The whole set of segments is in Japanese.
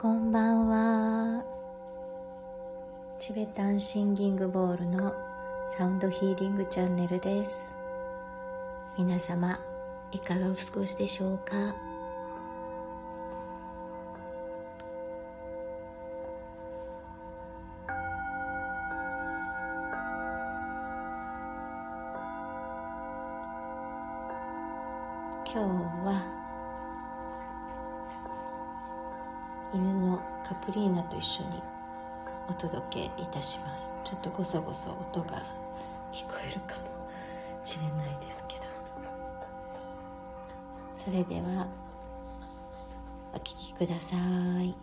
こんばんは。チベタンシンギングボールのサウンドヒーリングチャンネルです。皆様いかがお過ごしでしょうか？今日は犬のカプリーナと一緒にお届けいたします。ちょっとごそごそ音が聞こえるかもしれないですけど。それではお聴きください。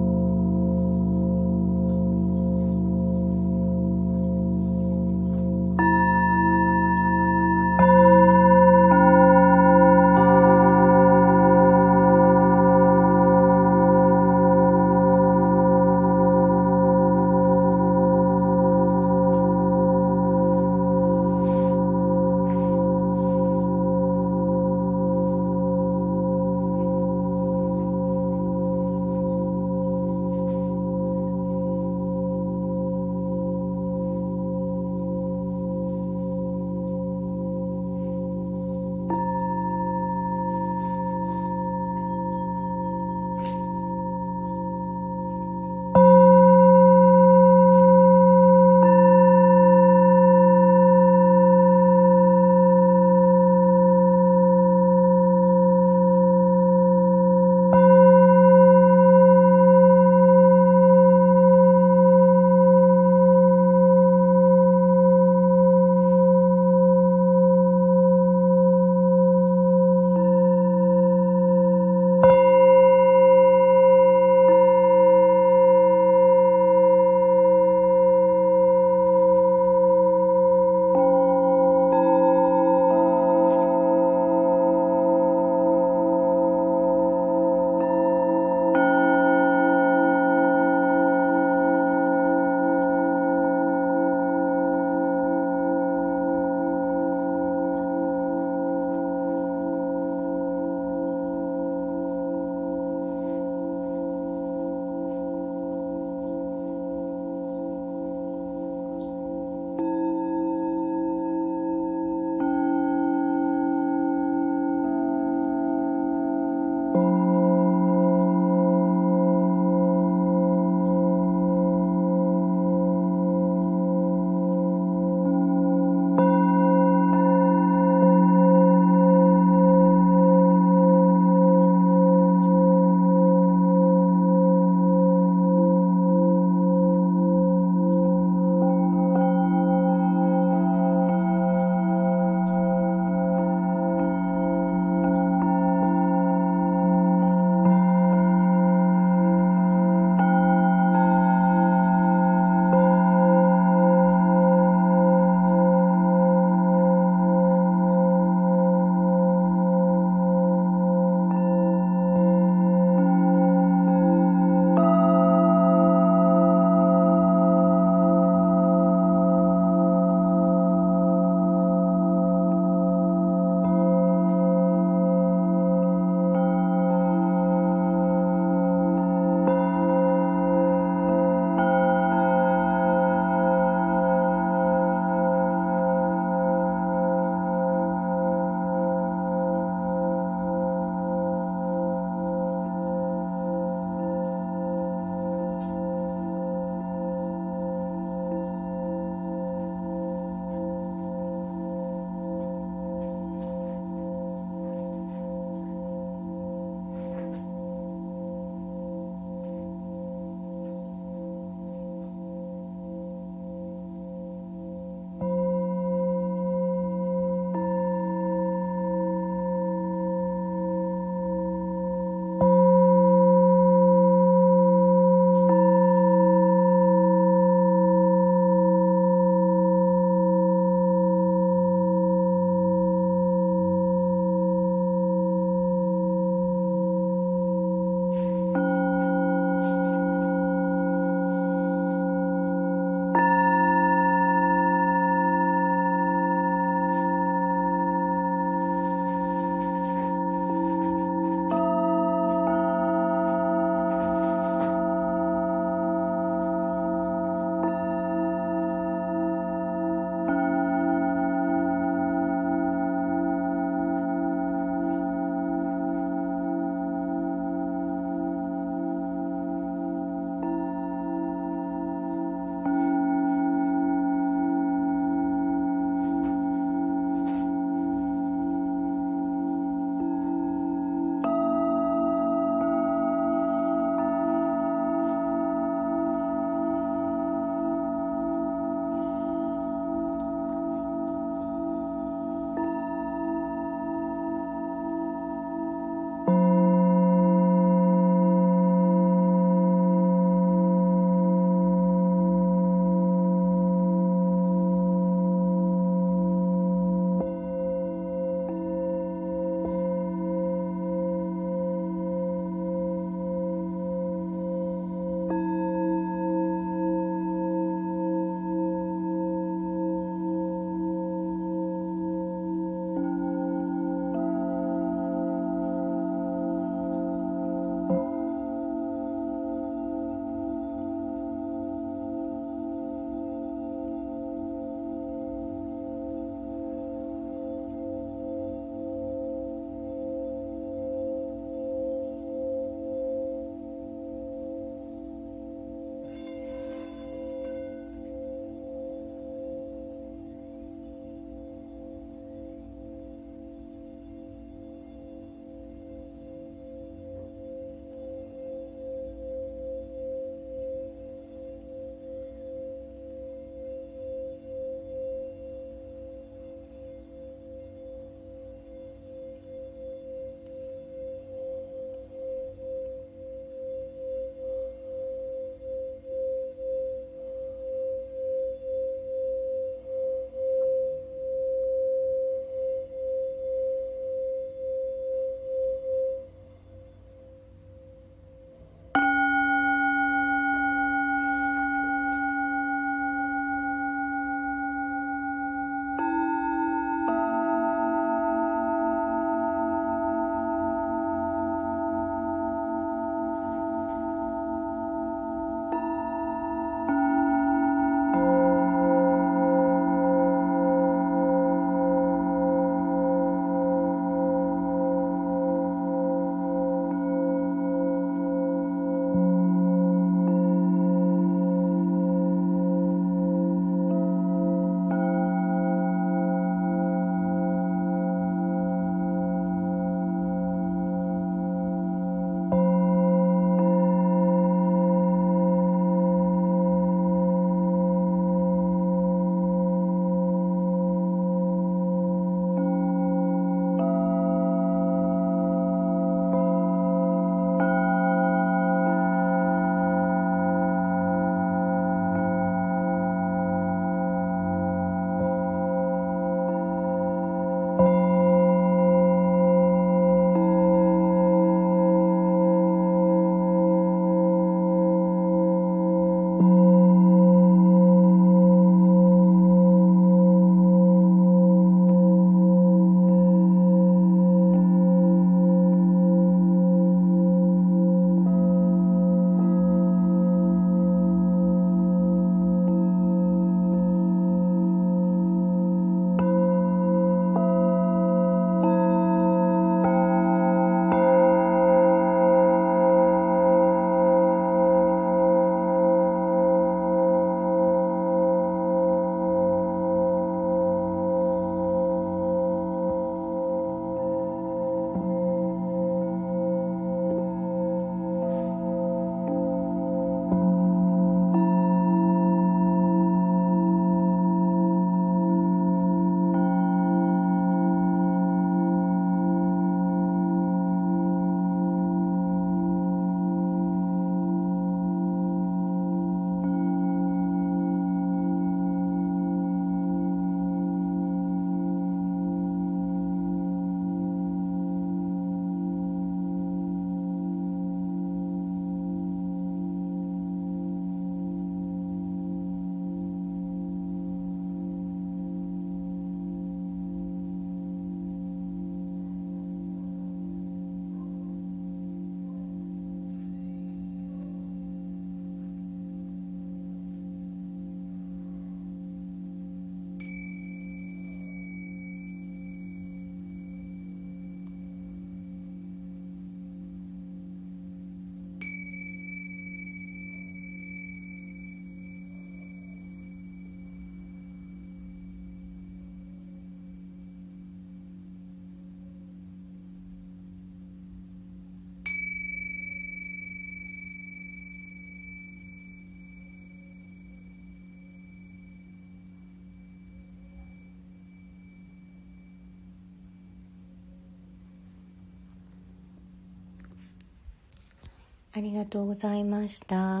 ありがとうございました。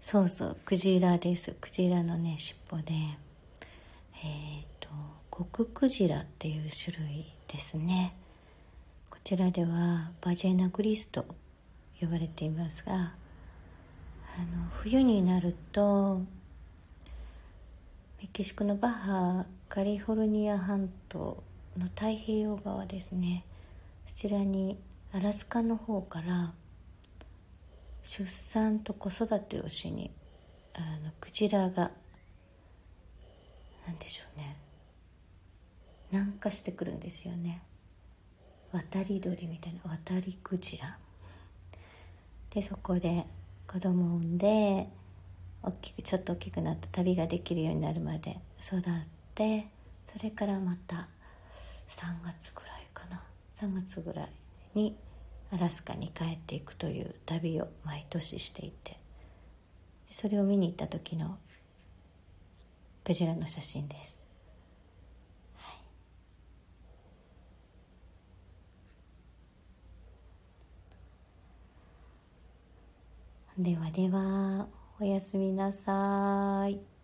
そうそうクジラです。クジラのね尻尾で。えっ、ー、とコククジラっていう種類ですね。こちらではバジェナグリスと呼ばれていますがあの冬になるとメキシコのバッハカリフォルニア半島の太平洋側ですね。そちらにアラスカの方から出産と子育てをしにあのクジラが何でしょうね。南下してくるんですよね。渡り鳥みたいな渡りクジラ。でそこで子供を産んで大きくちょっと大きくなって旅ができるようになるまで育ってそれからまた3月ぐらいかな。3月ぐらいにアラスカに帰っていくという旅を毎年していてそれを見に行った時のクジラの写真です。はい、ではではおやすみなさい。